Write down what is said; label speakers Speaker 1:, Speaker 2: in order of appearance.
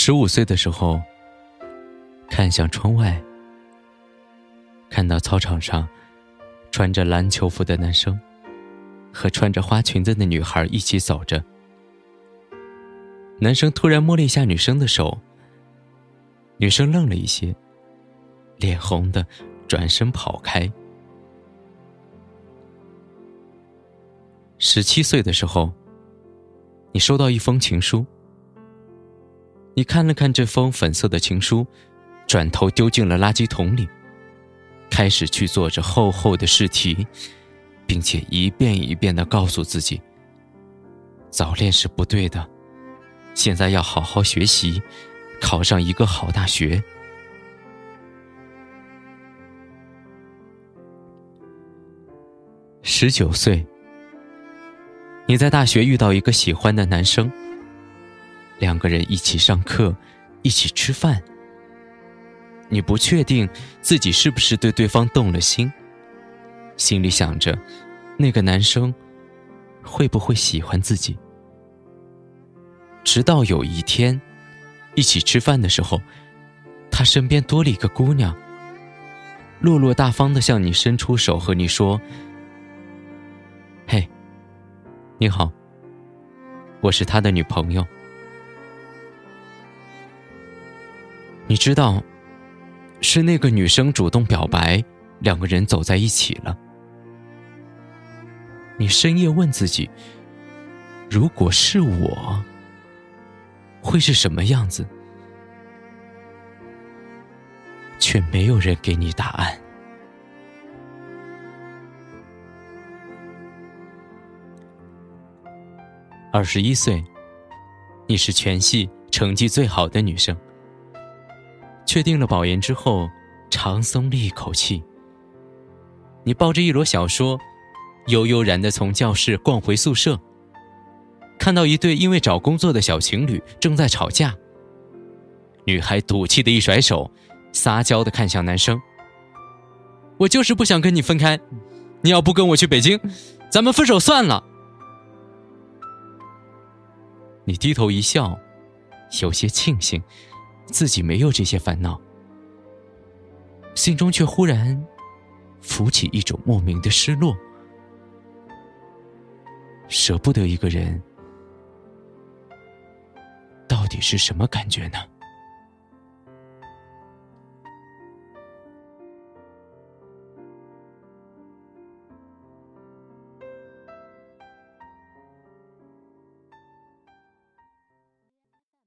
Speaker 1: 十五岁的时候，看向窗外，看到操场上穿着篮球服的男生和穿着花裙子的女孩一起走着。男生突然摸了一下女生的手，女生愣了一些，脸红的转身跑开。十七岁的时候，你收到一封情书。你看了看这封粉色的情书，转头丢进了垃圾桶里，开始去做着厚厚的试题，并且一遍一遍的告诉自己：早恋是不对的，现在要好好学习，考上一个好大学。十九岁，你在大学遇到一个喜欢的男生。两个人一起上课，一起吃饭。你不确定自己是不是对对方动了心，心里想着那个男生会不会喜欢自己。直到有一天，一起吃饭的时候，他身边多了一个姑娘，落落大方的向你伸出手，和你说：“嘿，你好，我是他的女朋友。”你知道，是那个女生主动表白，两个人走在一起了。你深夜问自己：如果是我，会是什么样子？却没有人给你答案。二十一岁，你是全系成绩最好的女生。确定了保研之后，长松了一口气。你抱着一摞小说，悠悠然的从教室逛回宿舍，看到一对因为找工作的小情侣正在吵架。女孩赌气的一甩手，撒娇的看向男生：“我就是不想跟你分开，你要不跟我去北京，咱们分手算了。”你低头一笑，有些庆幸。自己没有这些烦恼，心中却忽然浮起一种莫名的失落。舍不得一个人，到底是什么感觉呢？